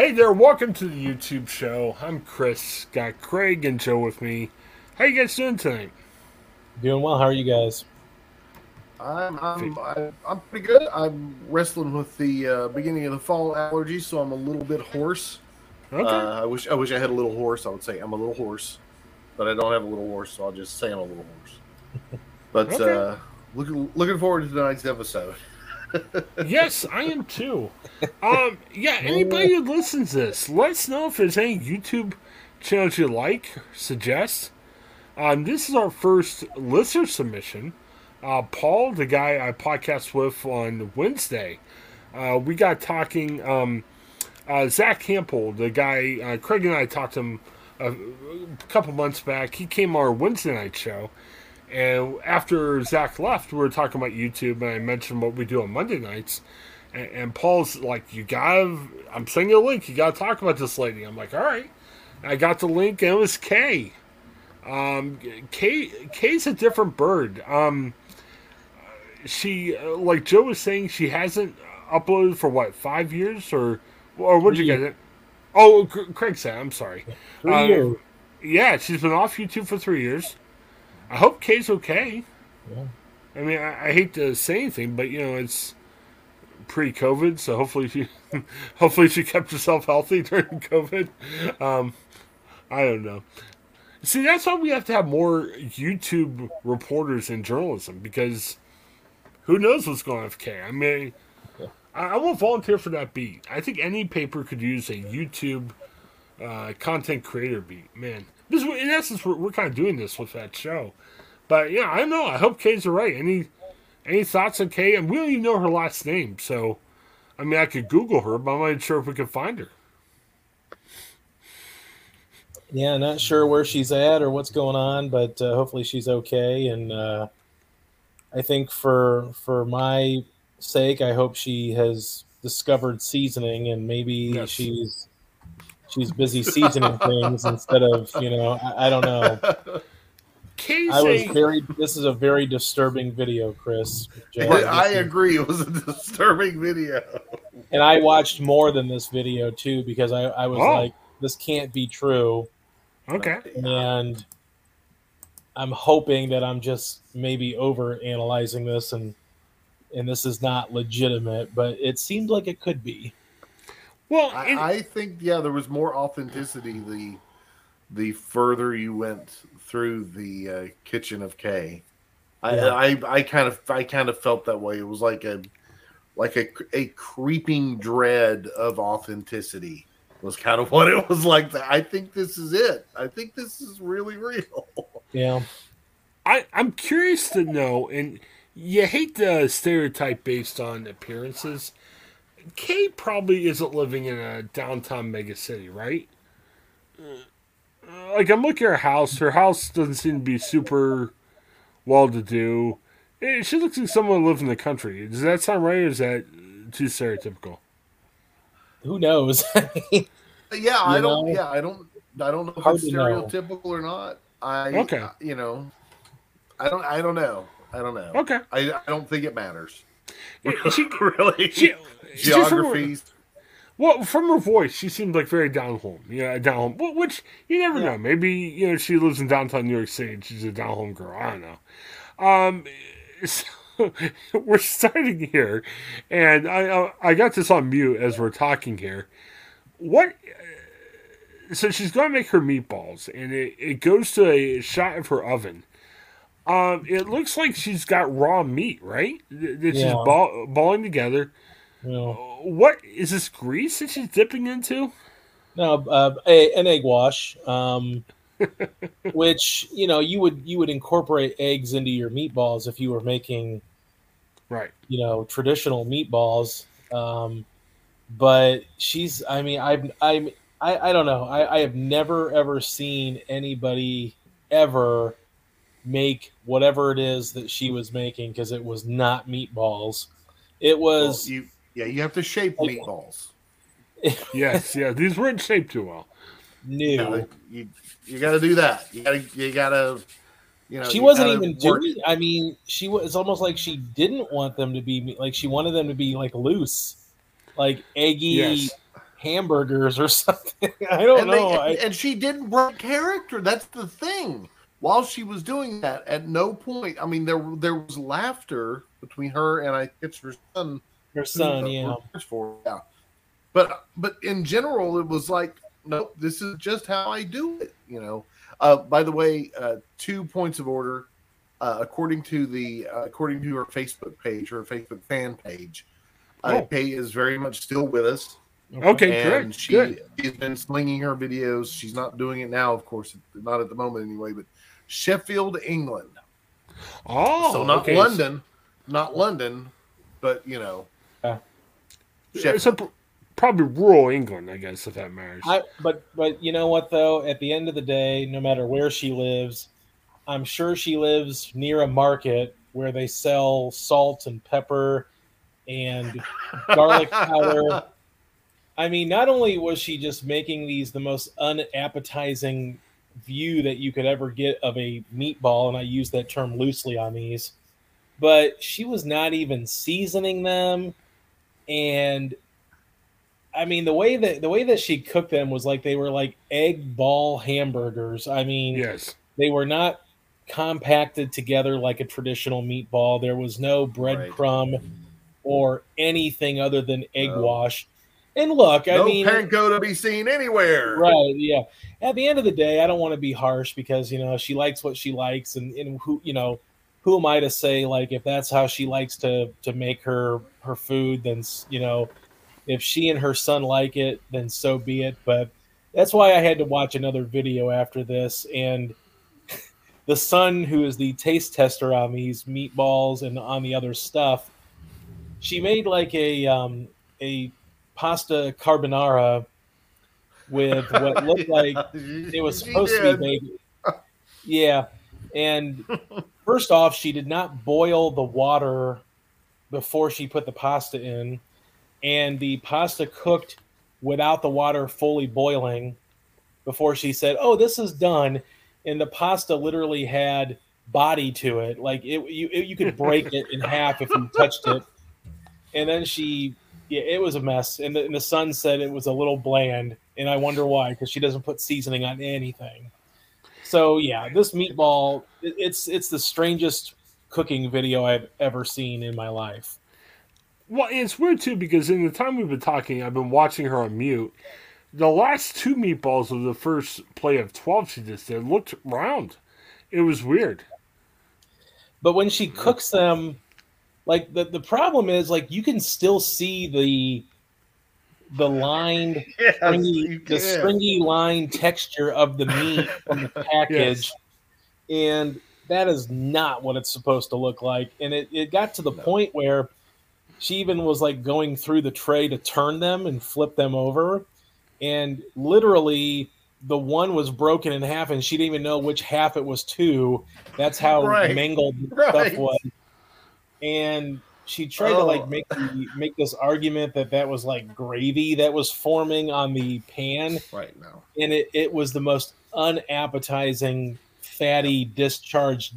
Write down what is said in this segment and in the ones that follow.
Hey there, welcome to the YouTube show. I'm Chris. Got Craig and Joe with me. How you guys doing tonight? Doing well. How are you guys? I'm I'm I- I'm pretty good. I'm wrestling with the uh, beginning of the fall allergy, so I'm a little bit hoarse. Okay. Uh, I wish I wish I had a little horse. I would say I'm a little horse, but I don't have a little horse, so I'll just say I'm a little horse. But Okay. uh, looking looking forward to tonight's episode. Yes, I am too. Um, yeah, anybody who listens to this, let us know if there's any YouTube channels you like, suggest. Um, this is our first listener submission. Uh, Paul, the guy I podcast with on Wednesday, uh, we got talking. Um, uh, Zach Campbell, the guy, uh, Craig and I talked to him a, a couple months back. He came on our Wednesday night show. And after Zach left, we were talking about YouTube, and I mentioned what we do on Monday nights. And, and Paul's like, "You gotta," I'm sending you a link. You gotta talk about this lady. I'm like, "All right." I got the link, and it was Kay. Um, Kay, Kay's a different bird. Um, she, uh, like Joe was saying, she hasn't uploaded for what five years, or or what'd you get it? Oh, Craig said. I'm sorry. Three Uh, years. Yeah, she's been off YouTube for three years. I hope Kay's okay. Yeah. I mean, I, I hate to say anything, but you know, it's pre-COVID, so hopefully she, hopefully she kept herself healthy during COVID. Um, I don't know. See, that's why we have to have more YouTube reporters in journalism because who knows what's going on with Kay? I mean, I, I won't volunteer for that beat. I think any paper could use a YouTube uh, content creator beat. Man, this in essence, we're, we're kind of doing this with that show. But yeah, I don't know. I hope Kay's all right. Any any thoughts on Kay? And we don't even know her last name, so I mean, I could Google her, but I'm not sure if we can find her. Yeah, not sure where she's at or what's going on, but uh, hopefully she's okay. And uh, I think for for my sake, I hope she has discovered seasoning and maybe Yes. she's she's busy seasoning things instead of you know I, I don't know. Kay's I was very. This is a very disturbing video, Chris. Joe. But I agree, it was a disturbing video. and I watched more than this video too because I, I was Oh. like, this can't be true. okay. and I'm hoping that I'm just maybe over analyzing this and and this is not legitimate, but it seemed like it could be. Well, it- I, I think yeah, there was more authenticity the the further you went through the uh, kitchen of Kay. I, Yeah. I I kind of I kind of felt that way. It was like a like a a creeping dread of authenticity was kind of what it was like. I think this is it. I think this is really real. Yeah. I, I'm curious to know, and you hate the stereotype based on appearances. Kay probably isn't living in a downtown mega city, right? Uh, like I'm looking at her house. Her house doesn't seem to be super well to do. Eh, She looks like someone who lives in the country. Does that sound right, or is that too stereotypical? Who knows? Yeah, I You don't. know? Yeah, I don't. I don't know if Hard it's to know. stereotypical or not. I Okay. You know, I don't. I don't know. I don't know. Okay. I, I don't think it matters. She, really. she, just from her- Geographies. Well, from her voice, she seemed like very down home. Yeah, down home. Which you never know. Maybe you know she lives in downtown New York City. and She's a down home girl. I don't know. Um, so we're starting here, and I I got this on mute as we're talking here. What? So she's going to make her meatballs, and it, it goes to a shot of her oven. Um, it looks like she's got raw meat, right? That that she's Yeah. ball, balling together. You What is this grease that she's dipping into? no, uh, a, an egg wash, um, which you know you would you would incorporate eggs into your meatballs if you were making Right. you know traditional meatballs um but she's i mean i've i'm i, I don't know I, I have never ever seen anybody ever make whatever it is that she was making because it was not meatballs it Well, was you. Yeah, you have to shape Like- meatballs. Yes, yeah. These weren't shaped too well. new Yeah, you you got to do that. You got to you got to. You know, she wasn't even work- doing i mean she was it's almost like she didn't want them to be like she wanted them to be like loose like eggy Yes. hamburgers or something. I don't and know. They, I, and she didn't break character. That's the thing. While she was doing that, at no point, I mean, there there was laughter between her and I think it's her son. Her son, yeah. For, yeah. But but in general, it was like, nope, this is just how I do it. You know. Uh, by the way, uh, two points of order. Uh, according to the uh, according to her Facebook page, her Facebook fan page, uh, Oh. Kay is very much still with us Okay, and good. she, good. she's been slinging her videos. She's not doing it now, of course, not at the moment anyway. But Sheffield, England, Oh, so not okay. London, not London, but you know, Yeah. It's a, probably rural England, I guess, if that matters. I, but but you know what though? At the end of the day, no matter where she lives, I'm sure she lives near a market where they sell salt and pepper and garlic powder. I mean, not only was she just making these the most unappetizing view that you could ever get of a meatball, and I use that term loosely on these, but she was not even seasoning them. And I mean, the way that the way that she cooked them was like they were like egg ball hamburgers. I mean, yes. they were not compacted together like a traditional meatball. There was no breadcrumb or anything other than egg No. wash. And look, I no mean, panko to be seen anywhere. right, yeah. At the end of the day, I don't want to be harsh because you know she likes what she likes, and, and who you know, who am I to say like if that's how she likes to to make her her food, then you know, if she and her son like it, then so be it. But that's why I had to watch another video after this, and the son, who is the taste tester on these meatballs and on the other stuff, she made like a um, a pasta carbonara with what looked like it was supposed to be bacon. Yeah, and first off, she did not boil the water before she put the pasta in, and the pasta cooked without the water fully boiling before she said, "Oh, this is done," and the pasta literally had body to it, like it you it, you could break it in half if you touched it, and then she. Yeah, it was a mess, and the, and the son said it was a little bland, and I wonder why because she doesn't put seasoning on anything. So yeah, this meatball it's it's the strangest cooking video I've ever seen in my life. Well, it's weird too because in the time we've been talking, I've been watching her on mute. The last two meatballs of the first play of twelve she just did looked round. It was weird. But when she cooks them, like the, the problem is like you can still see the the lined Yes, the can. stringy line texture of the meat from the package. And that is not what it's supposed to look like. And it, it got to the No. point where she even was like going through the tray to turn them and flip them over. And literally the one was broken in half and she didn't even know which half it was to. That's how Right. mangled the Right. stuff was. And she tried to like Oh. make the, make this argument that that was like gravy that was forming on the pan right now. and it, it was the most unappetizing fatty discharged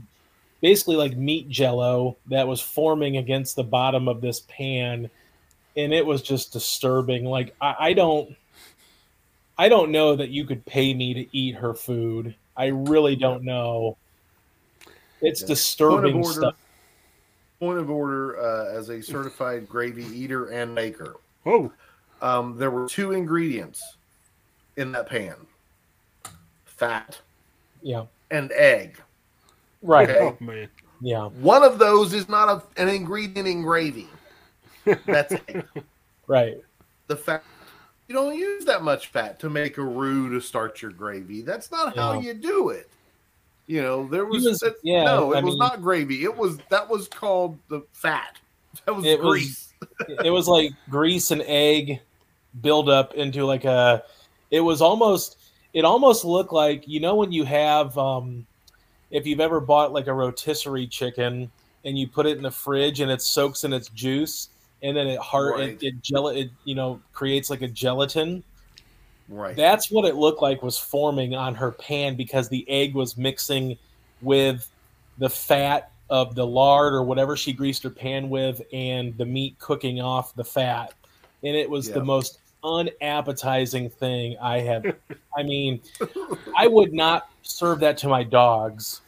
basically like meat jello that was forming against the bottom of this pan and it was just disturbing like I, I don't i don't know that you could pay me to eat her food i really don't know it's Yeah. disturbing Point of order. stuff Point of order uh, as a certified gravy eater and maker. Oh, Um, there were two ingredients in that pan: fat yeah and egg. right Okay. oh man. yeah One of those is not a, an ingredient in gravy. That's egg. right the fat. You don't use that much fat to make a roux to start your gravy. That's not how you do it. You know, there was, was- it- yeah, no, it I was mean- not gravy. It was that was called the fat. That was It was- grease. it was like grease and egg build up into like a it was almost it almost looked like you know when you have um if you've ever bought like a rotisserie chicken and you put it in the fridge and it soaks in its juice and then it hard Right. it, it gel it you know creates like a gelatin right. that's what it looked like was forming on her pan because the egg was mixing with the fat of the lard or whatever she greased her pan with and the meat cooking off the fat. And it was the most unappetizing thing I have. I mean, I would not serve that to my dogs.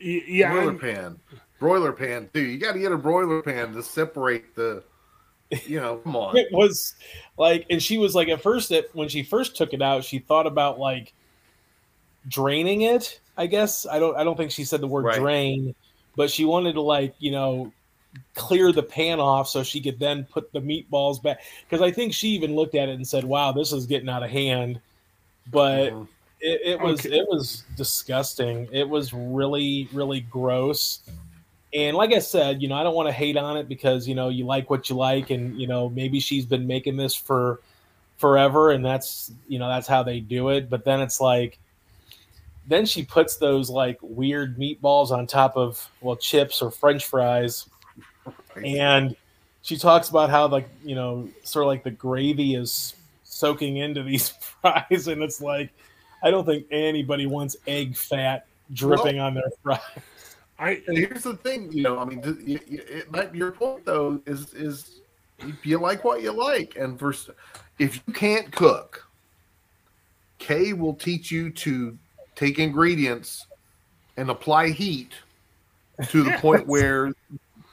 Y- Yeah, broiler I'm- pan, broiler pan too. You got to get a broiler pan to separate the. You know, come on. It was like, and she was like, at first, that when she first took it out, she thought about like draining it. I guess I don't. I don't think she said the word Right. drain, but she wanted to like you know clear the pan off so she could then put the meatballs back. Because I think she even looked at it and said, "Wow, this is getting out of hand." But Mhm. it, it was Okay. it was disgusting. It was really really gross. And like I said, you know, I don't want to hate on it because you know you like what you like, and you know maybe she's been making this for forever, and that's you know that's how they do it. But then it's like, then she puts those like weird meatballs on top of well chips or French fries, and she talks about how like you know sort of like the gravy is soaking into these fries, and it's like I don't think anybody wants egg fat dripping on their fries. I And here's the thing, you know, I mean, th- y- y- it might your point though is is if you like what you like, and for s- if you can't cook, Kay will teach you to take ingredients and apply heat to the point where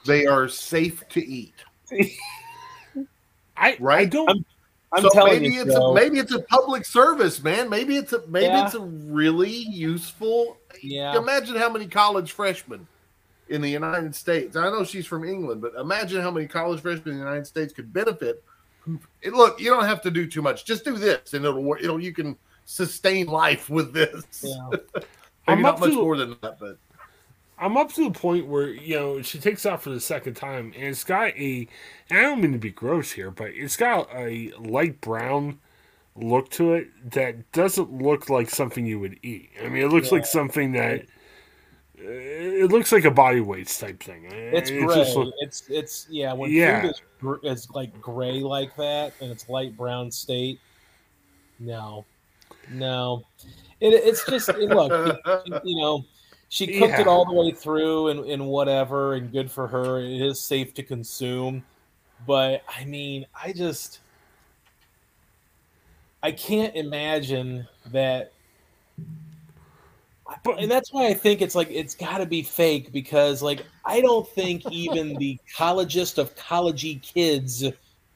they are safe to eat. I I Right? don't. I'm- I'm so telling maybe you, it's Joe. a, maybe it's a public service, man. Maybe it's a maybe Yeah. it's a really useful. Yeah. Imagine how many college freshmen in the United States. I know she's from England, but imagine how many college freshmen in the United States could benefit. And look, you don't have to do too much. Just do this, and it'll work. You know, you can sustain life with this. Yeah. Maybe I'm not much to- more than that, but I'm up to the point where you know she takes out for the second time, and it's got a. And I don't mean to be gross here, but it's got a light brown look to it that doesn't look like something you would eat. I mean, it looks like something that. uh, It looks like a body weights type thing. It's It gray. just look- it's it's yeah. When Yeah. food is, gr- is like gray like that and it's light brown state, no, no. It, it's just it, look, you know, she cooked it all the way through and, and whatever, and good for her. It is safe to consume, but I mean, I just I can't imagine that But- and that's why I think it's like it's got to be fake because like I don't think even the collegeist of collegey kids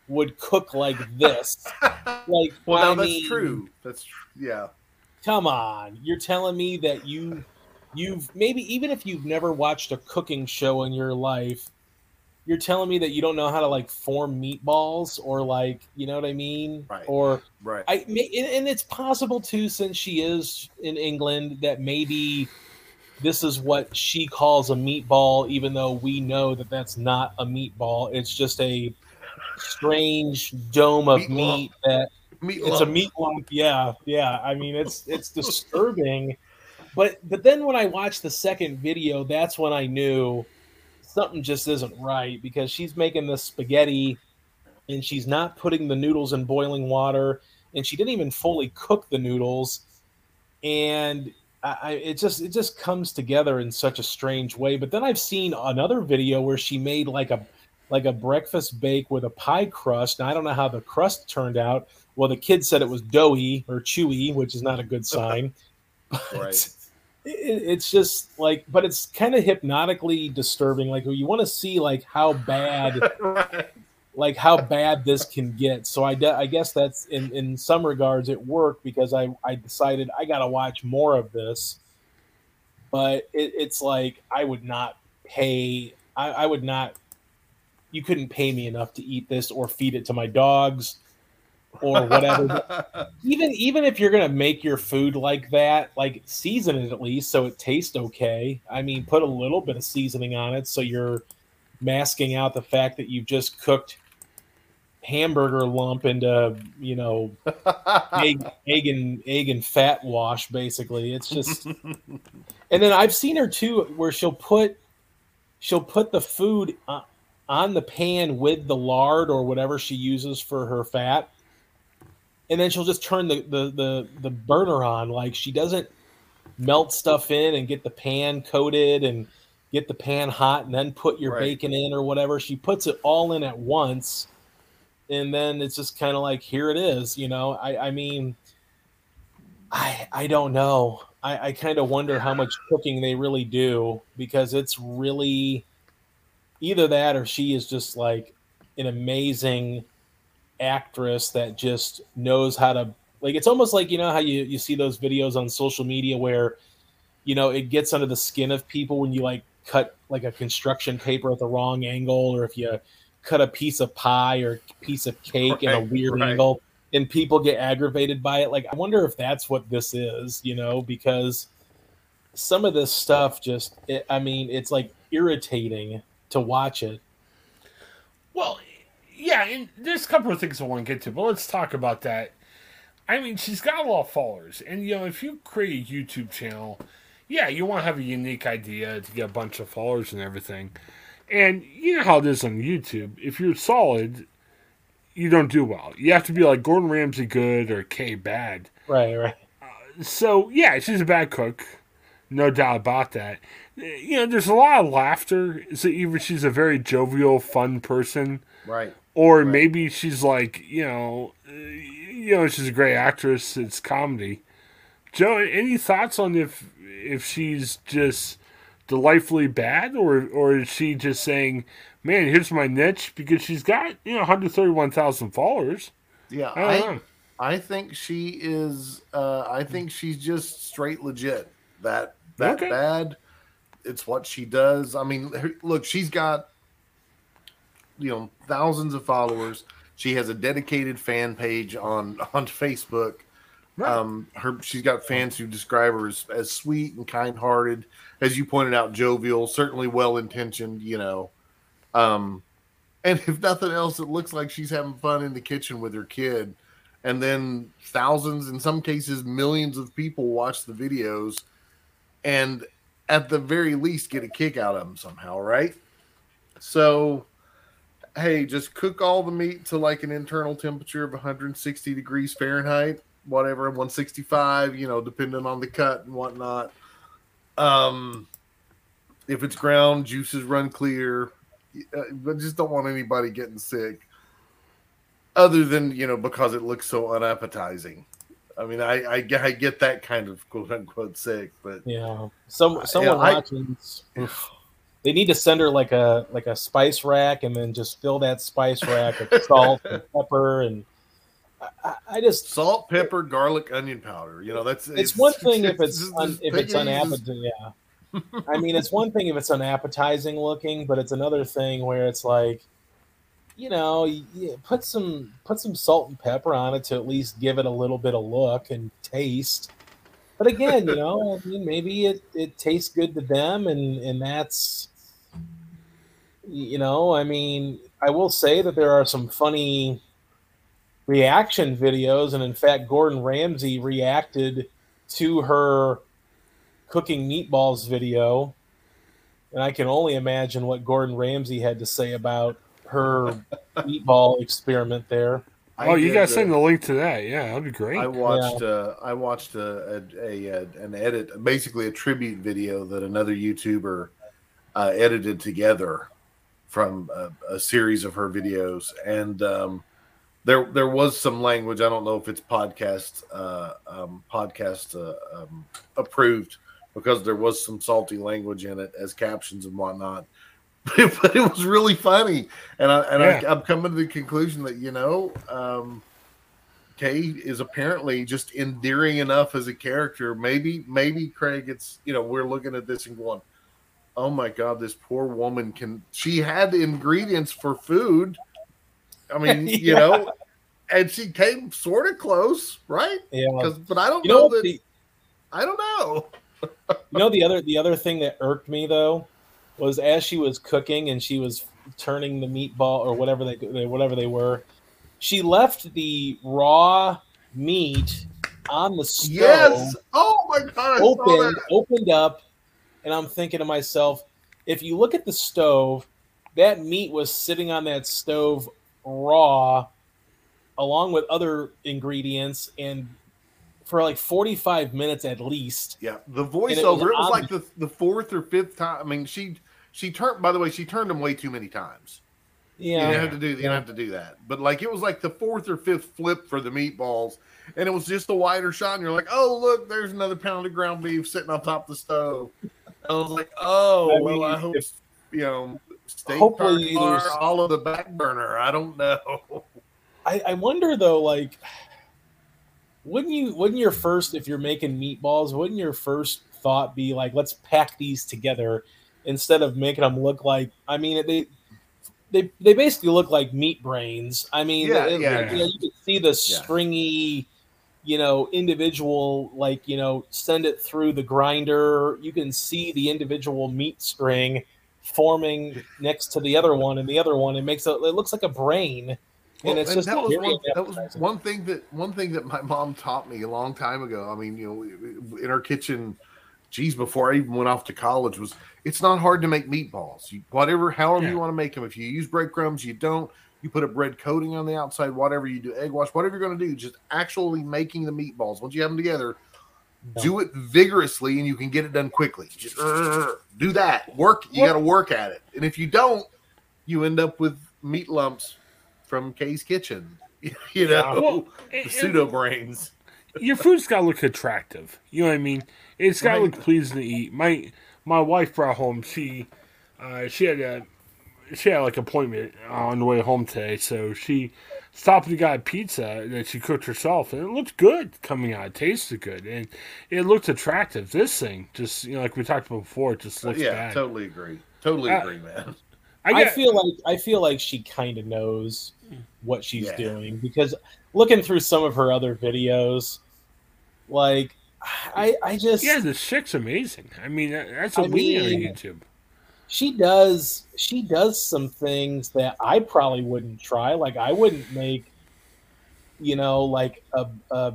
would cook like this. Like, well, I that's mean, true. That's yeah. Come on, you're telling me that you you've maybe even if you've never watched a cooking show in your life, you're telling me that you don't know how to like form meatballs or like you know what I mean, Right. or Right. I may- and it's possible too, since she is in England, that maybe this is what she calls a meatball, even though we know that that's not a meatball. It's just a strange dome of Meat meat that Meat it's a lump. meat lump. Yeah, yeah. I mean, it's it's disturbing. But but then when I watched the second video, that's when I knew something just isn't right because she's making this spaghetti and she's not putting the noodles in boiling water and she didn't even fully cook the noodles. And I, I it just it just comes together in such a strange way. But then i've seen another video where she made like a like a breakfast bake with a pie crust. Now i don't know how the crust turned out. Well the kid said it was doughy or chewy which is not a good sign. Right. It, it's just like but it's kind of hypnotically disturbing like you want to see like how bad right. like how bad this can get. So i, de- I guess that's in, in some regards it worked because i, I decided i gotta watch more of this. But it, it's like i would not pay I, I would not you couldn't pay me enough to eat this or feed it to my dogs or whatever even even if you're gonna make your food like that, like season it at least so it tastes okay. I mean, put a little bit of seasoning on it so you're masking out the fact that you've just cooked hamburger lump into you know egg, egg and egg and fat wash. Basically, it's just. and then I've seen her too, where she'll put she'll put the food uh, on the pan with the lard or whatever she uses for her fat and then she'll just turn the, the the the burner on like she doesn't melt stuff in and get the pan coated and get the pan hot and then put your Right. bacon in or whatever she puts it all in at once and then it's just kind of like here it is. You know, I I mean, I I don't know. I, I kind of wonder how much cooking they really do because it's really either that or she is just like an amazing actress that just knows how to like it's almost like you know how you, you see those videos on social media where you know it gets under the skin of people when you like cut like a construction paper at the wrong angle or if you cut a piece of pie or piece of cake right, in a weird right. angle and people get aggravated by it like i wonder if that's what this is you know because some of this stuff just it, i mean it's like irritating to watch it well yeah and there's a couple of things i want to get to but let's talk about that I mean, she's got a lot of followers, and you know, if you create a YouTube channel, yeah, you want to have a unique idea to get a bunch of followers and everything. And you know how it is on YouTube. If you're solid, you don't do well. You have to be like Gordon Ramsay good or Kay bad. Right, right. Uh, so yeah, she's a bad cook, no doubt about that. You know, there's a lot of laughter. So even she's a very jovial, fun person, right, or right. maybe she's like you know you know, she's a great actress. It's comedy. Joe, any thoughts on if if she's just delightfully bad, or or is she just saying, "Man, here's my niche"? Because she's got you know 131,000 followers. Yeah, I I, I, think she is. Uh, I think she's just straight legit. That that okay. bad. It's what she does. I mean, look, she's got you know thousands of followers she has a dedicated fan page on on Facebook. Right. Um, her she's got fans who describe her as, as sweet and kind hearted, as you pointed out, jovial, certainly well intentioned. You know, um, and if nothing else, it looks like she's having fun in the kitchen with her kid. And then thousands, in some cases, millions of people watch the videos, and at the very least, get a kick out of them somehow, right? So hey, just cook all the meat to like an internal temperature of 160 degrees Fahrenheit, whatever, 165, you know, depending on the cut and whatnot. Um, if it's ground, juices run clear. Uh, but just don't want anybody getting sick. Other than you know because it looks so unappetizing. I mean, I, I, I get that kind of quote unquote sick, but yeah, some someone yeah, watching. They need to send her like a like a spice rack and then just fill that spice rack with salt and pepper and I, I, just salt, pepper, garlic, onion powder. You know, that's it's, it's one thing if it's un, if it's unappetizing. Yeah, I mean, it's one thing if it's unappetizing looking, but it's another thing where it's like, you know, you put some put some salt and pepper on it to at least give it a little bit of look and taste. But again, you know, I mean, maybe it, it tastes good to them, and and that's you know, I mean, I will say that there are some funny reaction videos, and in fact, Gordon Ramsay reacted to her cooking meatballs video, and I can only imagine what Gordon Ramsay had to say about her meatball experiment there. oh, you guys send the link to that. Yeah, that'd be great. I watched. Yeah. Uh, I watched a, a, a, an edit, basically a tribute video that another YouTuber uh, edited together from a, a series of her videos, and um, there there was some language. I don't know if it's podcast uh, um, podcast uh, um, approved because there was some salty language in it as captions and whatnot. but it was really funny, and I and yeah. I, am coming to the conclusion that you know. Um, Kay is apparently just endearing enough as a character. Maybe, maybe Craig, it's you know we're looking at this and going, oh my god, this poor woman can. She had ingredients for food. I mean, yeah. you know, and she came sort of close, right? Yeah. But I don't you know, know that. The, I don't know. you know the other the other thing that irked me though was as she was cooking and she was turning the meatball or whatever they whatever they were, she left the raw meat on the stove. Yes. Oh my god. Open, opened up and I'm thinking to myself, if you look at the stove, that meat was sitting on that stove raw, along with other ingredients, and for like 45 minutes at least. Yeah, the voiceover. It was, it was like the, the fourth or fifth time. I mean, she she turned. By the way, she turned them way too many times. You Yeah. don't have to do. You don't have to do that. But like it was like the fourth or fifth flip for the meatballs, and it was just a wider shot. And you're like, oh look, there's another pound of ground beef sitting on top of the stove. I was like, oh I well, mean, I hope if- you know steak Hopefully there's- all of the back burner. I don't know. I, I wonder though, like, wouldn't you? Wouldn't your first, if you're making meatballs, wouldn't your first thought be like, let's pack these together instead of making them look like? I mean, they they they basically look like meat brains. I mean, Yeah, it- yeah. you, know, you can see the stringy, you know, individual like you know, send it through the grinder. You can see the individual meat string forming next to the other one and the other one. It makes it, it looks like a brain. Well, and it's just that was one, that was one thing that one thing that my mom taught me a long time ago. I mean, you know, in our kitchen, geez, before I even went off to college, was it's not hard to make meatballs. You, whatever, however Yeah. you want to make them. If you use breadcrumbs, you don't. You put a bread coating on the outside. Whatever you do, egg wash, whatever you're going to do, just actually making the meatballs. Once you have them together, Yeah. do it vigorously, and you can get it done quickly. Just "Urgh," do that. Work. You got to work at it. And if you don't, you end up with meat lumps from Kay's kitchen. You know, Well, the pseudo brains. your food's got to look attractive. You know what I mean? It's got to Right. look pleasing to eat. My my wife brought home. She uh, she had a she had like appointment on the way home today, so she stopped and got a pizza that she cooked herself, and it looked good coming out. It tasted good, and it looked attractive. This thing, just you know, like we talked about before, it just looks yeah, bad. totally agree. Totally Uh, agree, man. I, I feel like I feel like she kind of knows what she's Yeah. doing because looking through some of her other videos, like I I just yeah, the chick's amazing. I mean, that's I what we need on YouTube. She does she does some things that I probably wouldn't try. Like I wouldn't make, you know, like a, a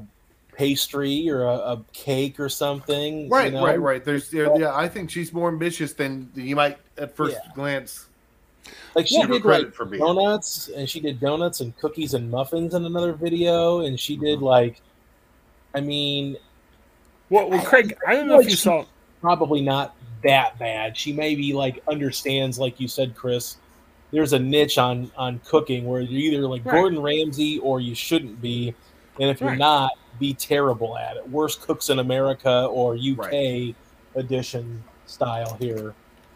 pastry or a, a cake or something. Right, you know? right, right. There's, there, yeah. I think she's more ambitious than you might at first Yeah. glance Like she did credit like for being. donuts and she did donuts and cookies and muffins in another video and she did Mm-hmm. like i mean Well, well, Craig, I don't know if you saw. probably not that bad she maybe like understands like you said chris there's a niche on on cooking where you're either like Right. gordon ramsay or you shouldn't be and if you're not be terrible at it worst cooks in america or uk Right. edition style here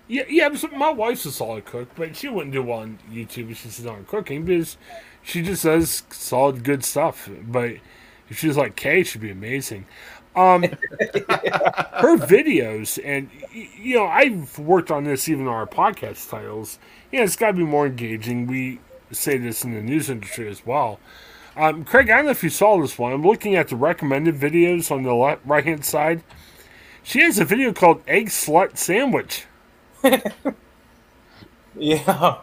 Yeah, yeah. My wife's a solid cook, but she wouldn't do well on YouTube if she's on oh, cooking because she just does solid, good stuff. But she was like Kay, she'd be amazing. Um, her videos, and you know, I've worked on this even on our podcast titles. Yeah, it's got to be more engaging. We say this in the news industry as well. Um, Craig, I don't know if you saw this one. I'm looking at the recommended videos on the right hand side. She has a video called "Egg Slut Sandwich." yeah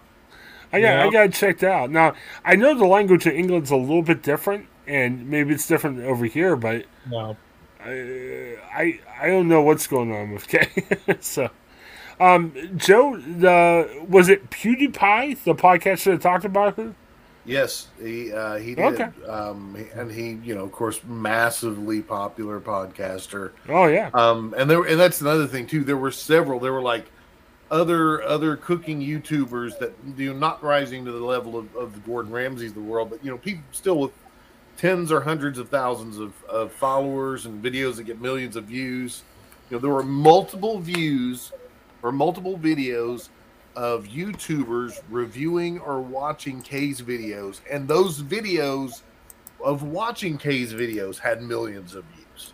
I got I got to check that out. Now I know the language in England's a little bit different, and maybe it's different over here, but no uh, I I don't know what's going on with Kay. so, um, Joe, the was it PewDiePie, the podcast that talked about her? Yes, he uh, he did, Okay. um, and he, you know, of course, massively popular podcaster. Oh yeah, Um, and there, and that's another thing too. There were several. There were like other other cooking YouTubers that you know not rising to the level of, of the Gordon Ramsays of the world, but you know, people still with tens or hundreds of thousands of, of followers and videos that get millions of views. You know, there were multiple views or multiple videos of YouTubers reviewing or watching Kay's videos, and those videos of watching Kay's videos had millions of views.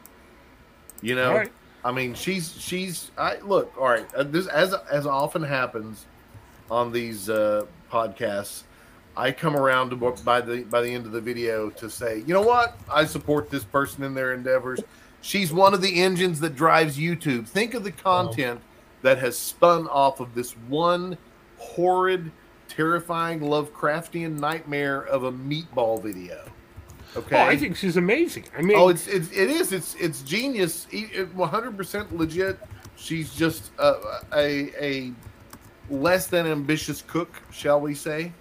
You know, right. I mean, she's she's. I look all right. uh, This as as often happens on these uh, podcasts. I come around to by the by the end of the video to say, you know what? I support this person in their endeavors. She's one of the engines that drives YouTube. Think of the content that has spun off of this one horrid, terrifying Lovecraftian nightmare of a meatball video. Okay. Oh, I think she's amazing. I mean, Oh, it's, it's it is it's it's genius. One hundred percent legit. She's just a, a a less than ambitious cook, shall we say?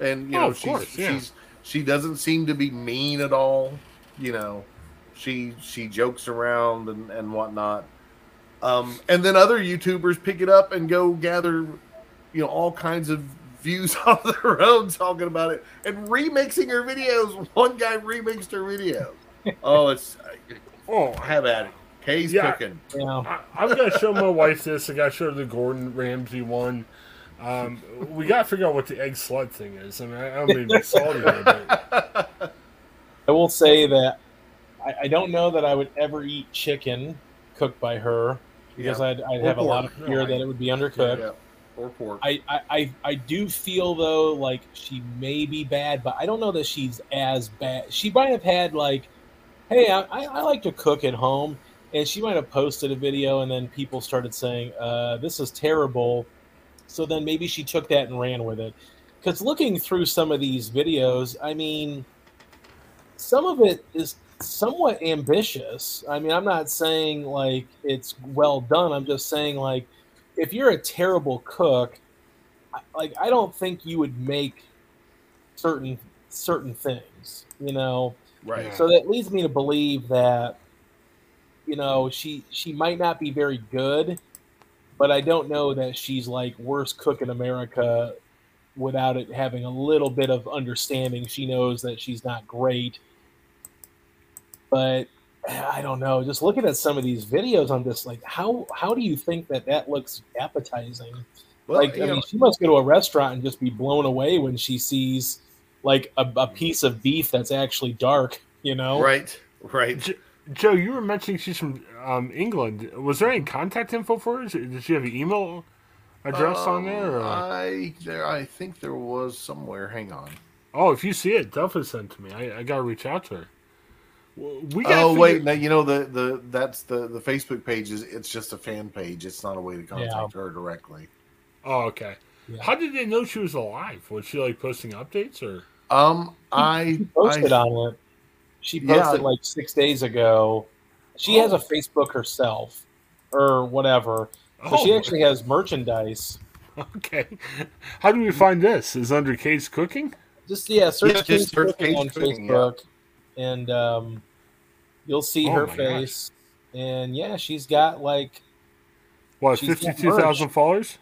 And you Oh, know, of she's course, yeah. she's she doesn't seem to be mean at all. You know, she she jokes around and and whatnot. Um, and then other YouTubers pick it up and go gather, you know, all kinds of views on their own talking about it and remixing her videos. One guy remixed her video. Oh, it's Oh, have at it. Kay's Yeah. cooking. You know, I, I'm gonna show my wife this. I gotta show her the Gordon Ramsay one. Um, we gotta figure out what the egg slut thing is. I mean, I, I don't mean to be salty, here, but I will say that I, I don't know that I would ever eat chicken cooked by her because Yeah. I'd, I'd Or have a lot of fear No, I- that it would be undercooked. Yeah. Or pork. I, I, I, I do feel though like she may be bad, but I don't know that she's as bad. She might have had like, hey, I, I I like to cook at home, and she might have posted a video, and then people started saying, uh, "This is terrible." So then maybe she took that and ran with it. Because looking through some of these videos, I mean, some of it is somewhat ambitious. I mean, I'm not saying like it's well done. I'm just saying like if you're a terrible cook, like I don't think you would make certain certain things, you know. right. So that leads me to believe that you know she she might not be very good, but I don't know that she's like worst cook in America without it having a little bit of understanding. She knows that she's not great, but I don't know. Just looking at some of these videos, I'm just like, how how do you think that that looks appetizing? Well, like, I know, mean, she must go to a restaurant and just be blown away when she sees like a, a piece of beef that's actually dark. You know, right. Right. Joe, you were mentioning she's from um, England. Was there any contact info for her? Did she have an email address on there? Um, Or? I there. I think there was somewhere. Hang on. oh, if you see it, definitely send it to me. I, I gotta reach out to her. We Oh figure- wait, now you know the the that's the the Facebook page is it's just a fan page. It's not a way to contact her directly. Oh, okay. Yeah. How did they know she was alive? Was she like posting updates or? Um, I posted I, on it. She Yeah. posted like six days ago. She has Oh. a Facebook herself, or whatever. So Oh, she actually has merchandise. okay. How do we find this? Is under Kate's cooking? Just yeah, search Yeah, just Kate's search Cooking Kate's on Cooking, yeah. Facebook, and um, you'll see Oh her my gosh. face. And yeah, she's got like What, She's got fifty-two thousand followers?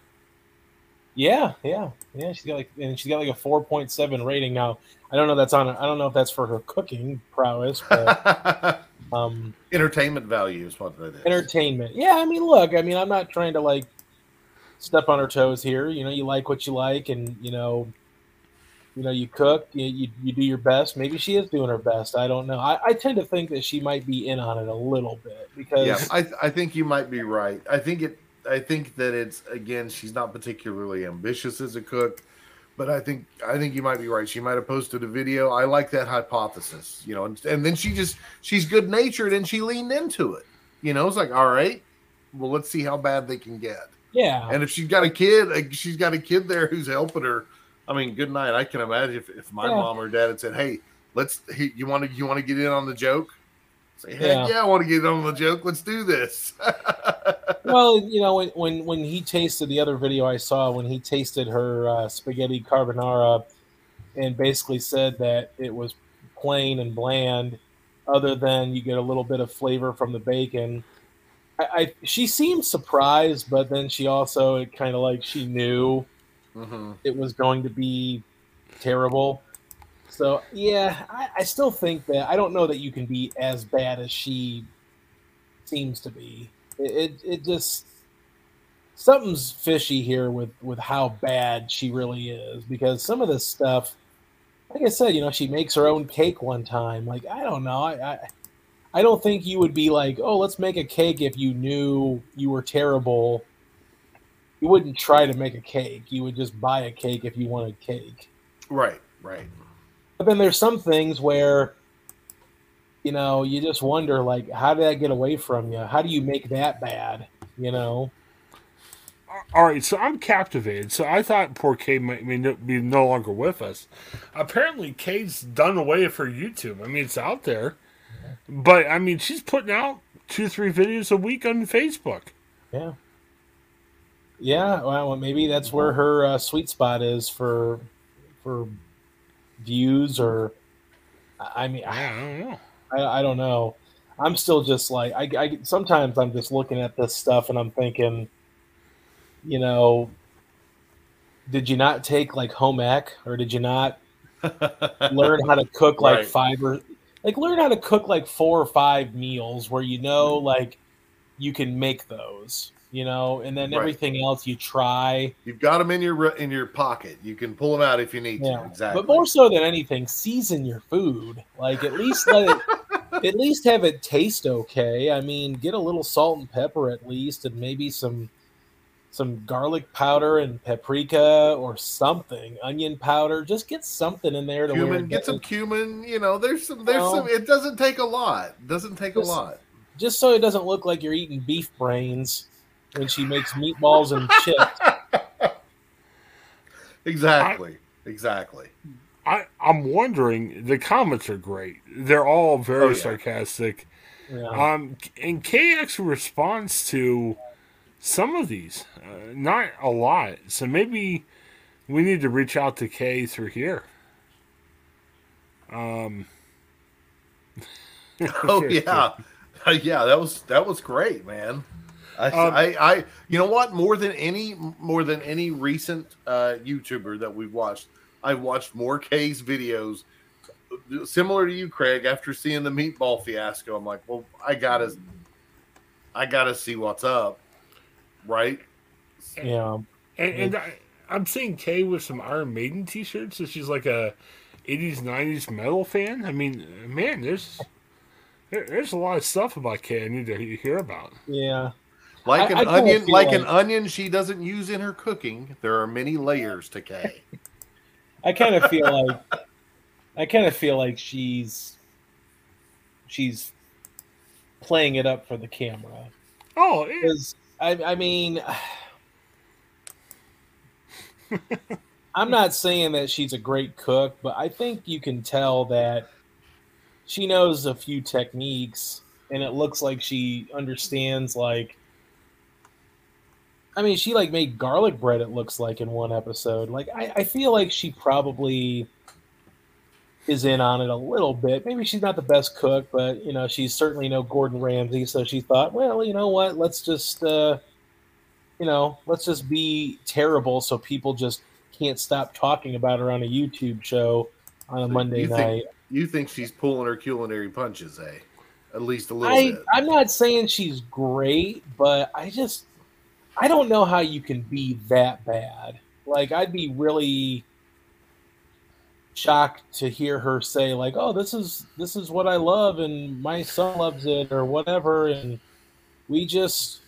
Yeah, yeah, yeah. She's got like, and she's got like a four point seven rating now. I don't know that's on. I don't know if that's for her cooking prowess, but um, entertainment value is what that is. entertainment. Yeah, I mean, look, I mean, I'm not trying to like step on her toes here. You know, you like what you like, and you know, you know, you cook, you you, you do your best. Maybe she is doing her best. I don't know. I, I tend to think that she might be in on it a little bit because yeah, I I think you might be right. I think it. I think that it's again. She's not particularly ambitious as a cook, but I think I think you might be right. She might have posted a video. I like that hypothesis. You know, and, and then she just she's good natured and she leaned into it. You know, it's like all right, well, let's see how bad they can get. yeah, And if she's got a kid, like, she's got a kid there who's helping her. I mean, good night. I can imagine if, if my Yeah. mom or dad had said, "Hey, let's hey, you want to you want to get in on the joke?" Say, "Heck Yeah. yeah, I want to get on the joke. Let's do this." well, you know, when, when when he tasted the other video I saw, when he tasted her uh, spaghetti carbonara, and basically said that it was plain and bland, other than you get a little bit of flavor from the bacon. I, I she seemed surprised, but then she also it kind of like she knew Mhm. it was going to be terrible. So yeah, I, I still think that I don't know that you can be as bad as she seems to be. It it, it just something's fishy here with with how bad she really is because some of this stuff, like I said, you know, she makes her own cake one time. Like I don't know, I. I I don't think you would be like, oh, let's make a cake if you knew you were terrible you wouldn't try to make a cake. You would just buy a cake if you wanted cake. Right, right. But then there's some things where, you know, you just wonder, like, how did that get away from you? How do you make that bad? You know? All right, so I'm captivated. So I thought poor Kate might be no longer with us. Apparently, Kate's done away with her YouTube. I mean, it's out there, but I mean, she's putting out two, three videos a week on Facebook. Yeah. Yeah. Well, maybe that's where her uh, sweet spot is for for views or. I mean, Yeah, I don't know. I, I don't know. I'm still just like I, I sometimes I'm just looking at this stuff and I'm thinking, you know, did you not take like home ec or did you not learn how to cook like Right. five or like learn how to cook like four or five meals where you know like you can make those you know and then Right. everything else you try You've got them in your in your pocket. You can pull them out if you need yeah to. Exactly. but more so than anything season your food like at least let it at least have it taste okay i mean get a little salt and pepper at least and maybe some some garlic powder and paprika or something onion powder just get something in there to cumin, get some cumin. You know, there's some. There's Well- some. It doesn't take a lot. Doesn't take a lot. just so it doesn't look like you're eating beef brains when she makes meatballs and chips. Exactly. exactly. I, I'm wondering. The comments are great. They're all very Oh, yeah. sarcastic. Yeah. Um, and KX responds to some of these, uh, not a lot. So maybe we need to reach out to Kay through here. Um. Oh yeah, yeah. That was that was great, man. I, Um, I, I, you know what? More than any, more than any recent uh, YouTuber that we've watched, I've watched more Kay's videos. Similar to you, Craig. After seeing the meatball fiasco, I'm like, well, I gotta, I gotta see what's up, right? yeah. And, and I, I'm seeing Kay with some Iron Maiden T-shirts. So she's like a '80s, '90s metal fan. I mean, man, there's there's a lot of stuff about Kay I need to hear about. Yeah. Like an I kinda onion, feel like, an onion she doesn't use in her cooking. There are many layers to Kay. I kind of feel like I kind of feel like she's she's playing it up for the camera. Oh, it, Because I, I mean, I'm not saying that she's a great cook, but I think you can tell that she knows a few techniques, and it looks like she understands. Like, I mean, she like made garlic bread. It looks like in one episode. Like, I, I feel like she probably is in on it a little bit. Maybe she's not the best cook, but you know, she's certainly no Gordon Ramsay. So she thought, well, you know what? Let's just, uh, you know, let's just be terrible so people just can't stop talking about her on a YouTube show on a So Monday you night. think- You think she's pulling her culinary punches, eh? At least a little I, bit. I'm not saying she's great, but I just I don't know how you can be that bad. Like I'd be really shocked to hear her say like, "Oh, this is this is what I love and my son loves it or whatever and we just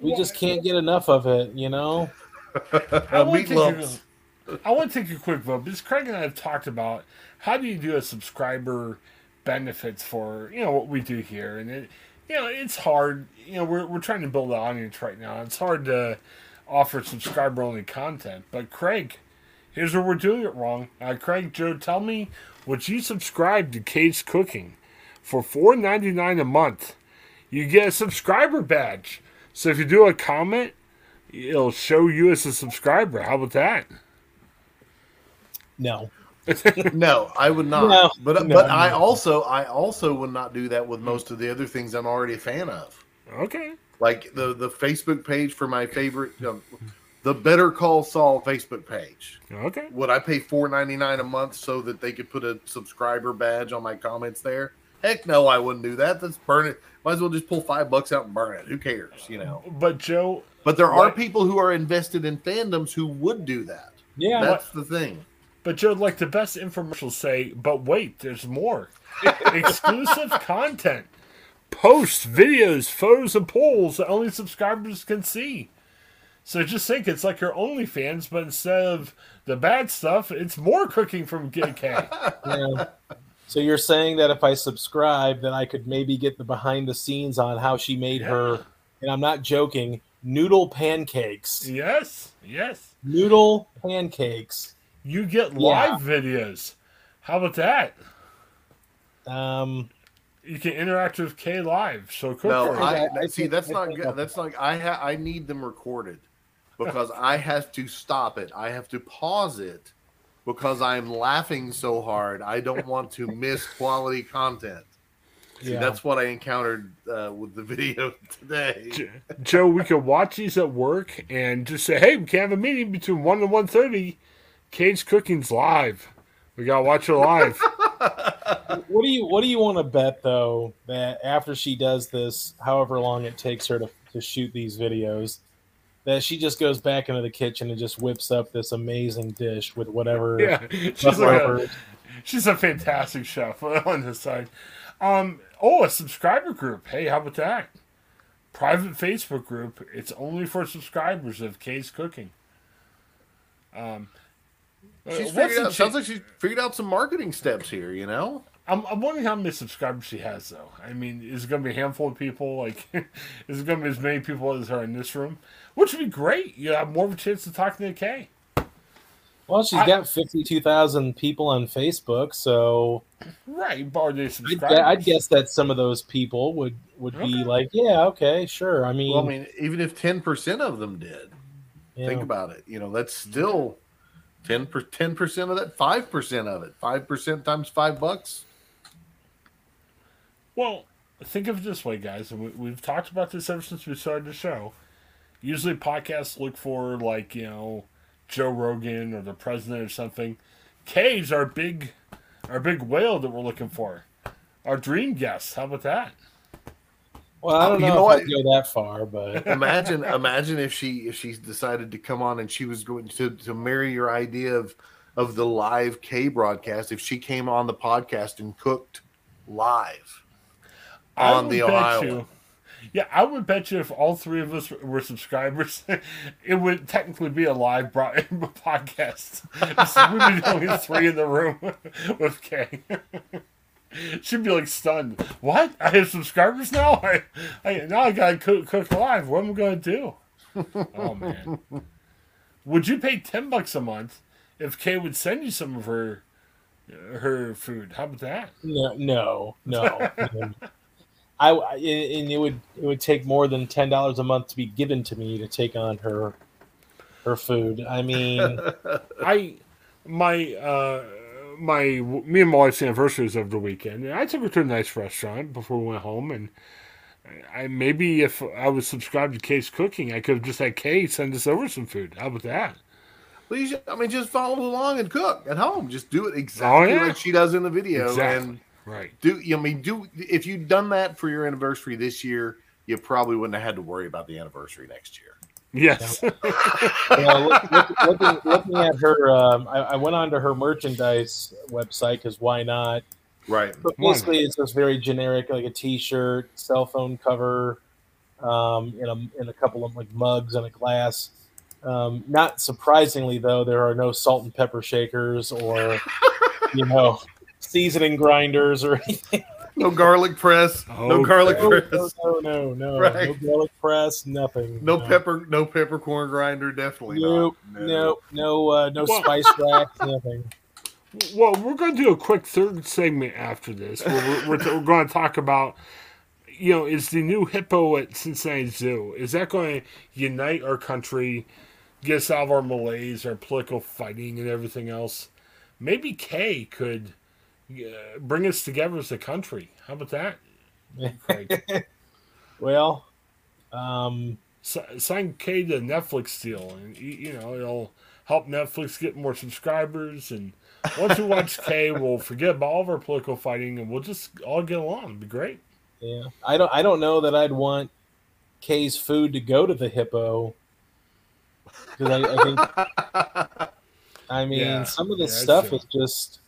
we just can't get enough of it, you know?" I want, to take want to take a quick vote because Craig and I have talked about how do you do a subscriber benefits for you know what we do here, and it you know it's hard. You know we're we're trying to build an audience right now. It's hard to offer subscriber only content. But Craig, here's where we're doing it wrong. Uh, Craig, Joe, tell me would you subscribe to Kate's Cooking for four ninety nine a month? You get a subscriber badge. So if you do a comment, it'll show you as a subscriber. How about that? No. No, I would not. No, but no, but I also I also would not do that with most of the other things I'm already a fan of. Okay. Like the the Facebook page for my favorite, you know, the Better Call Saul Facebook page. Okay. Would I pay four ninety nine a month so that they could put a subscriber badge on my comments there? Heck no, I wouldn't do that. That's burn it. Might as well just pull five bucks out and burn it. Who cares, you know? But Joe, But there are people who are invested in fandoms who would do that. Yeah. That's the thing. But Joe, like the best infomercials say, but wait, there's more. Exclusive content, posts, videos, photos, and polls that only subscribers can see. So just think it's like your OnlyFans, but instead of the bad stuff, it's more cooking from KK. Yeah. So you're saying that if I subscribe, that I could maybe get the behind the scenes on how she made her, and I'm not joking, noodle pancakes. yes, yes. Noodle pancakes. You get Yeah. live videos. How about that? Um, You can interact with Kay live. So cook No. I, I- I see. That's not good. That's not. I ha, I need them recorded because I have to stop it. I have to pause it because I'm laughing so hard. I don't want to miss quality content. See, Yeah. that's what I encountered uh, with the video today. Joe, we could watch these at work and just say, "Hey, we can have a meeting between one and one thirty. Kay's Cooking's live. We gotta watch her live." What do you What do you want to bet though that after she does this, however long it takes her to, to shoot these videos, that she just goes back into the kitchen and just whips up this amazing dish with whatever yeah, she's like a, she's a fantastic chef on this side. Um, oh, a subscriber group. Hey, how about that? Private Facebook group. It's only for subscribers of Kay's Cooking. Um, She's uh, what's figured out, cha- sounds like she's figured out some marketing steps here. You know, I'm, I'm wondering how many subscribers she has, though. I mean, is it going to be a handful of people? Like, is it going to be as many people as are in this room? Which would be great. You have more of a chance to talk to Kay. Well, she's I- got fifty two thousand people on Facebook, so Right, bar day I'd, subscribers. I'd guess that some of those people would would Okay. be like, yeah, okay, sure. I mean, well, I mean, even if ten percent of them did, yeah. think about it. You know, that's still ten per ten percent of that, five percent of it, five percent times five bucks. Well, think of it this way, guys, and we, we've talked about this ever since we started the show. Usually, podcasts look for like you know Joe Rogan or the president or something. Kay's our big, our big whale that we're looking for. Our dream guest. How about that? Well, I don't You know, know if? I'd go that far, but imagine imagine if she if she decided to come on and she was going to to marry your idea of of the live Kay broadcast if she came on the podcast and cooked live I on the bet Ohio. you- Yeah, I would bet you if all three of us were subscribers, it would technically be a live bro- podcast. We'd be the only three in the room with Kay. She'd be like stunned. What? I have subscribers now? I, I now I gotta cook, cook live. What am I gonna do? Oh man. Would you pay ten bucks a month if Kay would send you some of her her food? How about that? no, no, no. I and it would it would take more than ten dollars a month to be given to me to take on her her food. I mean, I my uh my me and my wife's anniversary was over the weekend, and I took her to a nice restaurant before we went home. And I maybe if I was subscribed to Kay's Cooking, I could have just had Kay send us over some food. How about that? Well, you should, I mean, just follow along and cook at home. Just do it exactly Oh, yeah. like she does in the video. Exactly. And Right. do I mean do if you'd done that for your anniversary this year, you probably wouldn't have had to worry about the anniversary next year. Yes. you know, look, look, looking, looking at her, um, I, I went onto her merchandise website because why not? Right. But Why basically, it's just very generic, like a T-shirt, cell phone cover, um, in a in a couple of like mugs and a glass. Um, not surprisingly, though, there are no salt and pepper shakers or you know seasoning grinders or anything. No garlic press. no Oh, garlic No, press. no, no, no, Right. no garlic press, nothing. No pepper. No peppercorn grinder. Definitely Nope, not. no, no, uh, no Well- spice rack, nothing. Well, we're going to do a quick third segment after this. Where we're, we're, we're going to talk about, you know, is the new hippo at Cincinnati Zoo is that going to unite our country, get us out of our malaise, our political fighting, and everything else? Maybe Kay could uh, bring us together as a country. How about that? Well, um, sign Kay to Netflix deal, and you know it'll help Netflix get more subscribers. And once we watch Kay, we'll forget about all of our political fighting, and we'll just all get along. It'd be great. yeah, I don't, I don't know that I'd want Kay's food to go to the hippo because I, I think, I mean, Yeah, some of this yeah, stuff is just.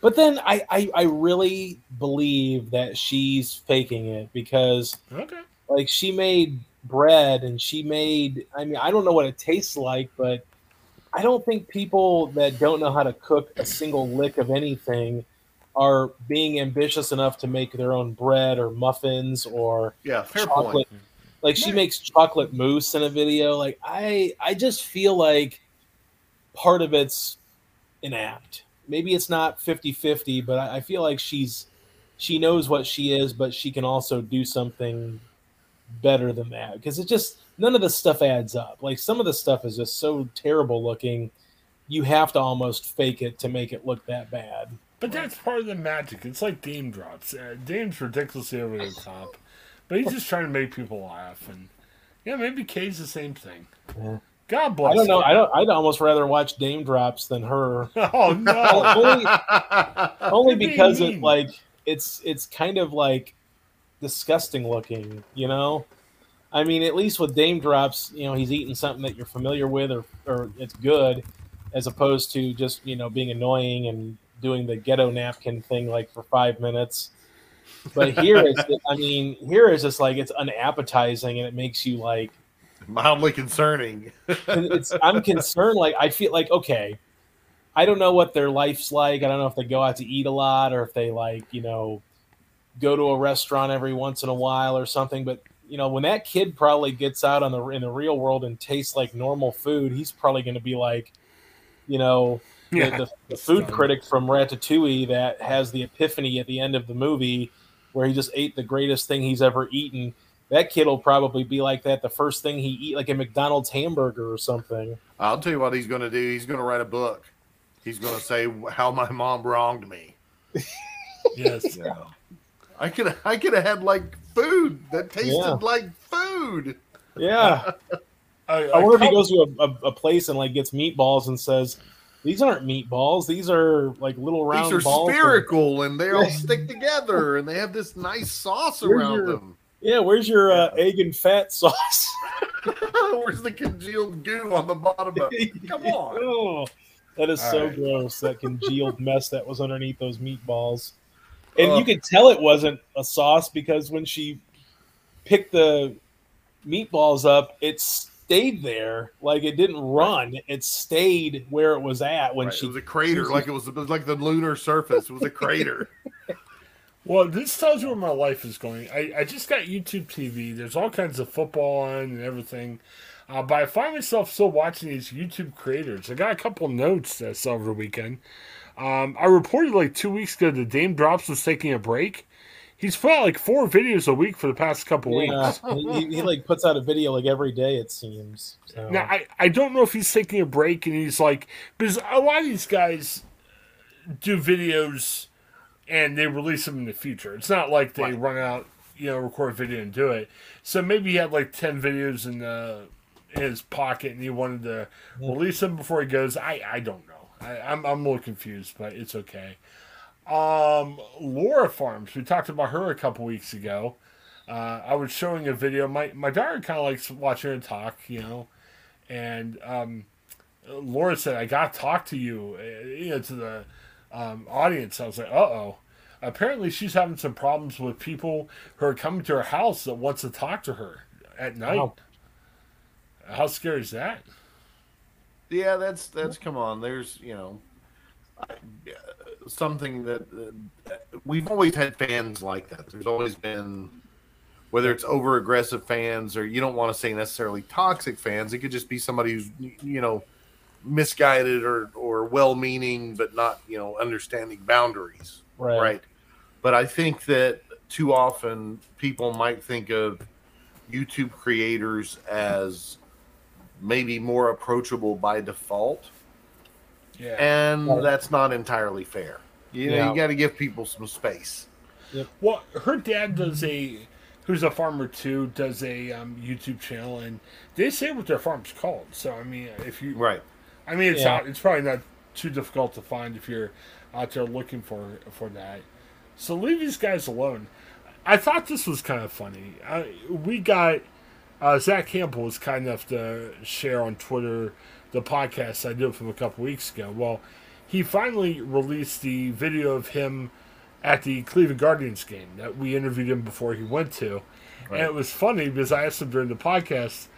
But then I, I, I really believe that she's faking it because Okay. like she made bread and she made i mean i don't know what it tastes like but i don't think people that don't know how to cook a single lick of anything are being ambitious enough to make their own bread or muffins or Yeah. Fair chocolate point. like she makes chocolate mousse in a video like i i just feel like part of it's an act maybe it's not 50-50 but I, I feel like she's she knows what she is but she can also do something better than that because it just none of the stuff adds up like some of the stuff is just so terrible looking you have to almost fake it to make it look that bad But that's part of the magic. It's like Daym drops. Uh, Daym's ridiculously over the top, but he's just trying to make people laugh. And yeah, maybe Kay's the same thing. Yeah. God bless. I don't know. Kay. I don't. I'd almost rather watch Daym drops than her. Oh no! only, only because it like it's it's kind of like disgusting looking. You know. I mean, at least with Daym drops, you know, he's eating something that you're familiar with, or or it's good, as opposed to just you know being annoying and doing the ghetto napkin thing like for five minutes. But here is, I mean, here is just like it's unappetizing and it makes you like Mildly concerning. it's I'm concerned. Like I feel like okay, I don't know what their life's like. I don't know if they go out to eat a lot or if they like you know go to a restaurant every once in a while or something. But you know when that kid probably gets out on the in the real world and tastes like normal food, he's probably going to be like, you know. the- Yeah, the, the that's food critic from Ratatouille that has the epiphany at the end of the movie where he just ate the greatest thing he's ever eaten. That kid will probably be like that the first thing he eat, like a McDonald's hamburger or something. I'll tell you what he's going to do. He's going to write a book. He's going to say how my mom wronged me. Yes. Yeah. I could I could have had like food that tasted Yeah. like food. Yeah, I, I wonder if he goes to a, a, a place and like gets meatballs and says, "These aren't meatballs. These are like little round These are balls." from- spherical and they all stick together and they have this nice sauce Where's around your- them. Yeah, where's your uh, egg and fat sauce? Where's the congealed goo on the bottom of it? Come on. Oh, that is All so right. gross. That congealed mess that was underneath those meatballs. And you could tell it wasn't a sauce because when she picked the meatballs up, it stayed there. Like it didn't run. It stayed where it was at when Right, she it was a crater, like it was like the lunar surface. It was a crater. Well, this tells you where my life is going. I, I just got YouTube TV. There's all kinds of football on and everything. Uh, but I find myself still watching these YouTube creators. I got a couple notes saw over the weekend. Um, I reported like two weeks ago that Daym Drops was taking a break. He's put out like four videos a week for the past couple yeah, weeks. he, he- he, like puts out a video like every day. It seems. So. Now, I, I don't know if he's taking a break and he's like, because a lot of these guys do videos and they release them in the future. It's not like they Right. run out, you know, record a video and do it. So maybe he had like 10 videos in, the, in his pocket and he wanted to release them before he goes. I, I don't know. I, I'm, I'm a little confused, but it's okay. Um, Laura Farms, we talked about her a couple weeks ago. Uh, I was showing a video. My my daughter kind of likes watching her talk, you know, and um, Laura said, "I got to talk to you," uh, you know, to the um, audience. I was like, "Uh oh." Apparently, she's having some problems with people who are coming to her house that wants to talk to her at night. Wow. How scary is that? Yeah, that's that's come on. There's you know something that uh, we've always had fans like that. There's always been whether it's over aggressive fans or you don't want to say necessarily toxic fans. It could just be somebody who's you know misguided or or well meaning but not you know understanding boundaries Right. right but i think that too often people might think of youtube creators as maybe more approachable by default Yeah. and Right. that's not entirely fair you know Yeah. you got to give people some space Well, her dad does a, who's a farmer too, does a um, YouTube channel, and they say what their farm's called. So I mean, if you, right I mean, it's Yeah. out, it's probably not too difficult to find if you're out there looking for for that. So leave these guys alone. I thought this was kind of funny. I, we got uh, Zach Campbell was kind enough to share on Twitter the podcast I did from a couple weeks ago. Well, he finally released the video of him at the Cleveland Guardians game that we interviewed him before he went to, Right. and it was funny because I asked him during the podcast.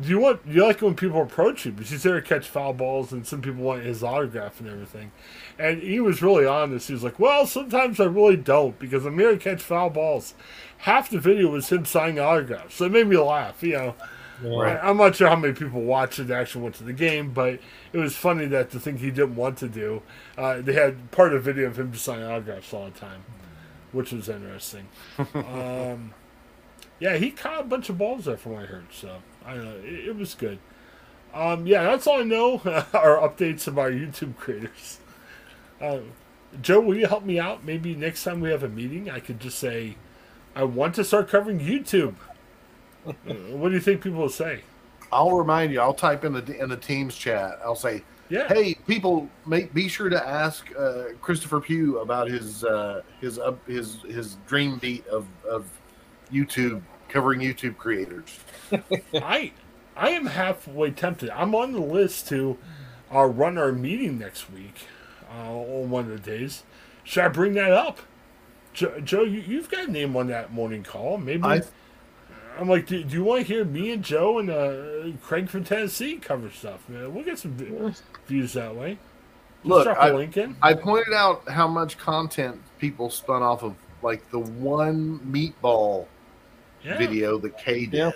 Do you want? You like when people approach you? Because he's there to catch foul balls, and some people want his autograph and everything. And he was really honest. He was like, "Well, sometimes I really don't because I'm here to catch foul balls." Half the video was him signing autographs, so it made me laugh. You know, Right. I, I'm not sure how many people watched it actually went to the game, but it was funny that the thing he didn't want to do, uh, they had part of the video of him just signing autographs all the time, which was interesting. um, yeah, he caught a bunch of balls there from what I heard, so I don't know. It, it was good. Um, yeah, that's all I know. Our updates of our YouTube creators. Uh, Joe, will you help me out? Maybe next time we have a meeting, I could just say, I want to start covering YouTube. What do you think people will say? I'll remind you. I'll type in the in the Teams chat. I'll say, Yeah. "Hey, people, make be sure to ask uh, Christopher Pugh about his uh, his uh, his his dream beat of of YouTube covering YouTube creators." I I am halfway tempted. I'm on the list to uh, run our meeting next week uh, on one of the days. Should I bring that up? Joe, Joe you, you've got a name on that morning call. Maybe I- I'm like, do, do you want to hear me and Joe and uh, Craig from Tennessee cover stuff? Man, we'll get some views that way. Just Look, drop a I. I pointed out how much content people spun off of like the one meatball Yeah. video that Kay did. Yeah.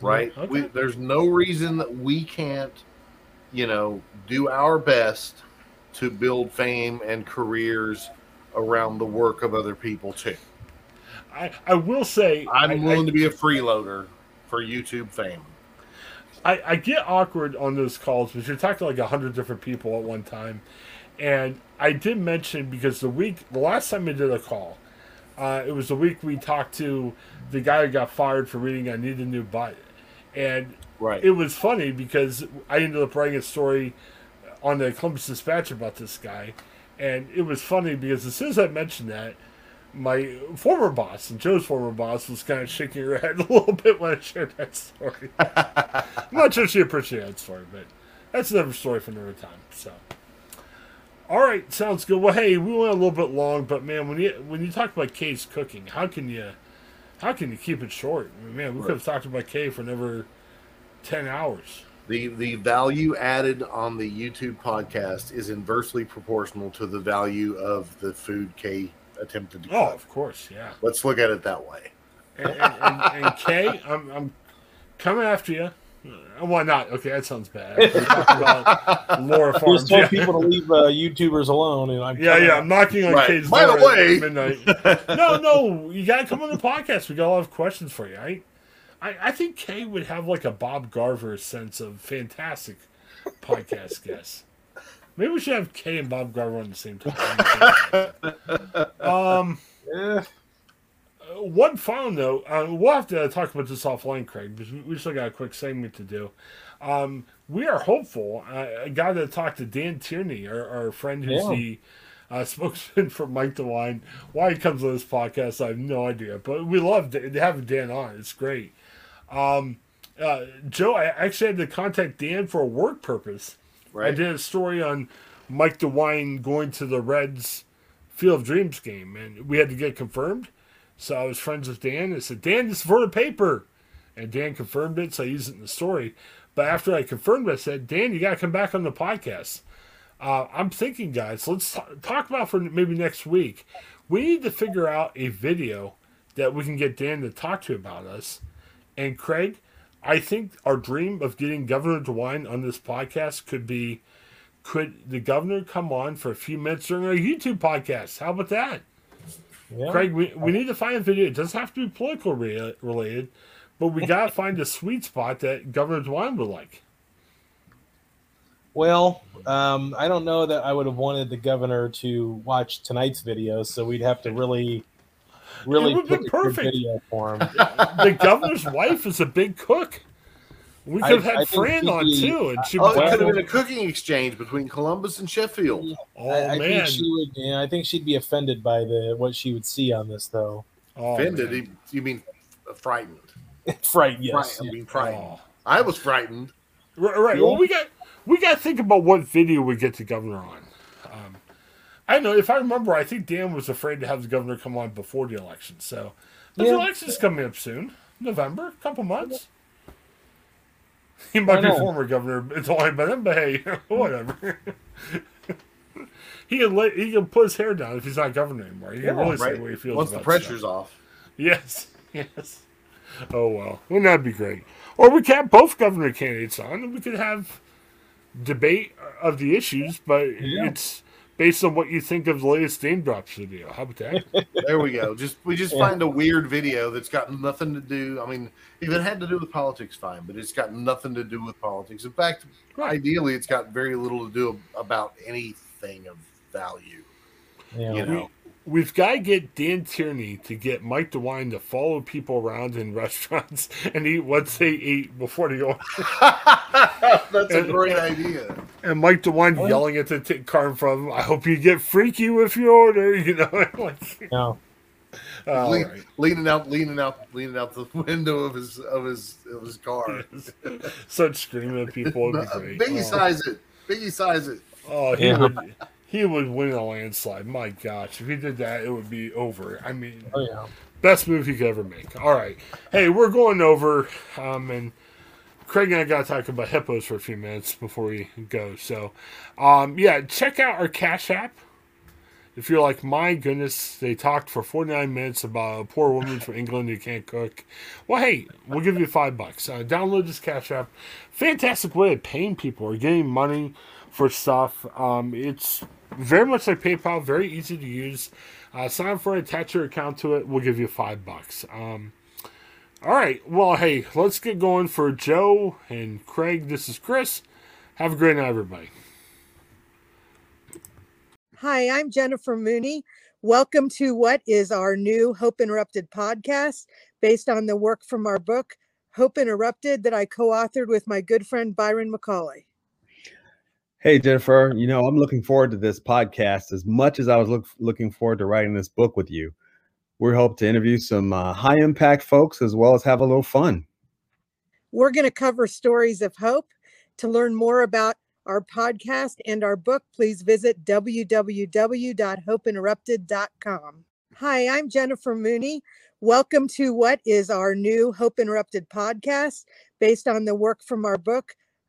Right? Okay. We, there's no reason that we can't, you know, do our best to build fame and careers around the work of other people too. I, I will say I'm I- willing I- to be a freeloader for YouTube fame. I, I get awkward on those calls because you're talking to like a hundred different people at one time, and I did mention because the week the last time I did a call, uh, it was the week we talked to the guy who got fired for reading "I Need a New Butt," and Right. it was funny because I ended up writing a story on the Columbus Dispatch about this guy, and it was funny because as soon as I mentioned that, my former boss and Joe's former boss was kind of shaking her head a little bit when I shared that story. I'm not sure she appreciated that story, but that's another story for another time. So, all right, sounds good. Well, hey, we went a little bit long, but man, when you when you talk about Kay's cooking, how can you how can you keep it short? I mean, man, we could have talked about Kay for another ten hours. The the value added on the YouTube podcast is inversely proportional to the value of the food Kay attempted to cook. Oh, cook. of course, yeah. Let's look at it that way. And, and, and, and Kay, I'm, I'm coming after you. Uh, Why not? Okay, that sounds bad. We're talking about Laura Just Farms. told Yeah, people to leave uh, YouTubers alone, and I'm yeah, yeah. I'm knocking on Right. Kay's By the door at way- midnight. No, no, you gotta come on the podcast. We got a lot of questions for you. I, I, I think Kay would have like a Bob Garver sense of fantastic podcast guests. Maybe we should have Kay and Bob Garver on the same time. um. Uh, one final note, uh, we'll have to talk about this offline, Craig, because we, still got a quick segment to do. Um, we are hopeful. Uh, I got to talk to Dan Tierney, our, our friend who's Yeah. the uh, spokesman for Mike DeWine. Why he comes on this podcast, I have no idea. But we love to have Dan on. It's great. Um, uh, Joe, I actually had to contact Dan for a work purpose. I did a story on Mike DeWine going to the Reds Field of Dreams game, and we had to get confirmed. So I was friends with Dan. I said, Dan, this is for the paper. And Dan confirmed it, so I used it in the story. But after I confirmed it, I said, Dan, you got to come back on the podcast. Uh, I'm thinking, guys, let's t- talk about for maybe next week. We need to figure out a video that we can get Dan to talk to about us. And Craig, I think our dream of getting Governor DeWine on this podcast could be could the governor come on for a few minutes during our YouTube podcast? How about that? Yeah. Craig, we, we need to find a video. It doesn't have to be political re- related, but we got to find a sweet spot that Governor DeWine would like. Well, um, I don't know that I would have wanted the governor to watch tonight's video, so we'd have to really, really It would've pick been a good perfect. video for him. The governor's wife is a big cook. We could have I- I had think Fran on be- too, and she Oh, it could have been a cooking exchange between Columbus and Sheffield. oh I, I man, think she would. Yeah, I think she'd be offended by the what she would see on this, though. oh, Offended? man. You mean frightened? right? Yes. Fright- I mean frightened. Oh. I was frightened. Right, right. Well, we got we got to think about what video we get the governor on. Um, I know if I remember. I think Dan was afraid to have the governor come on before the election. So the Yeah. election's coming up soon, November, couple months. He might be know. former governor. It's only by then, but hey, whatever. he can let, he can put his hair down if he's not governor anymore. He can Yeah, really say Right. what he feels. Once the pressure's stuff. off. Yes, yes. Oh well, wouldn't that be great? Or we could have both governor candidates on, and we could have debate of the issues, but Yeah. it's based on what you think of the latest Daym drops video. How about that? There we go. Just we just Yeah. find a weird video that's got nothing to do. I mean, if it had to do with politics, fine, but it's got nothing to do with politics. In fact, Right. ideally, it's got very little to do about anything of value. Yeah. You know, We've got to get Dan Tierney to get Mike DeWine to follow people around in restaurants and eat what they eat before they go. that's a great idea. And Mike DeWine What? yelling at the t- car in front of him, I hope you get freaky with your order, you know? like, No. all Lean- right. Leaning out, leaning out, leaning out the window of his of his of his car. Such screaming at people would be uh, great. Biggie Oh. size it. Biggie size it. Oh, he Yeah. would he would win a landslide. My gosh, if he did that, it would be over. I mean, Oh yeah. best move he could ever make. All right, hey, we're going over, um, and Craig and I got to talk about hippos for a few minutes before we go. So, um, yeah, check out our Cash App. If you're like, my goodness, they talked for 49 minutes about a poor woman from England who can't cook. Well, hey, we'll give you five bucks. Uh, download this Cash App. Fantastic way of paying people or getting money for stuff. Um, it's very much like PayPal, very easy to use. Uh, sign up for it, attach your account to it. We'll give you five bucks. Um, all right. Well, hey, let's get going for Joe and Craig. This is Chris. Have a great night, everybody. Hi, I'm Jennifer Mooney. Welcome to what is our new Hope Interrupted podcast based on the work from our book, Hope Interrupted, that I co authored with my good friend Byron McCauley. Hey, Jennifer, you know, I'm looking forward to this podcast as much as I was look, looking forward to writing this book with you. We hope to interview some uh, high impact folks as well as have a little fun. We're going to cover stories of hope. To learn more about our podcast and our book, please visit www.hopeinterrupted.com. Hi, I'm Jennifer Mooney. Welcome to what is our new Hope Interrupted podcast based on the work from our book,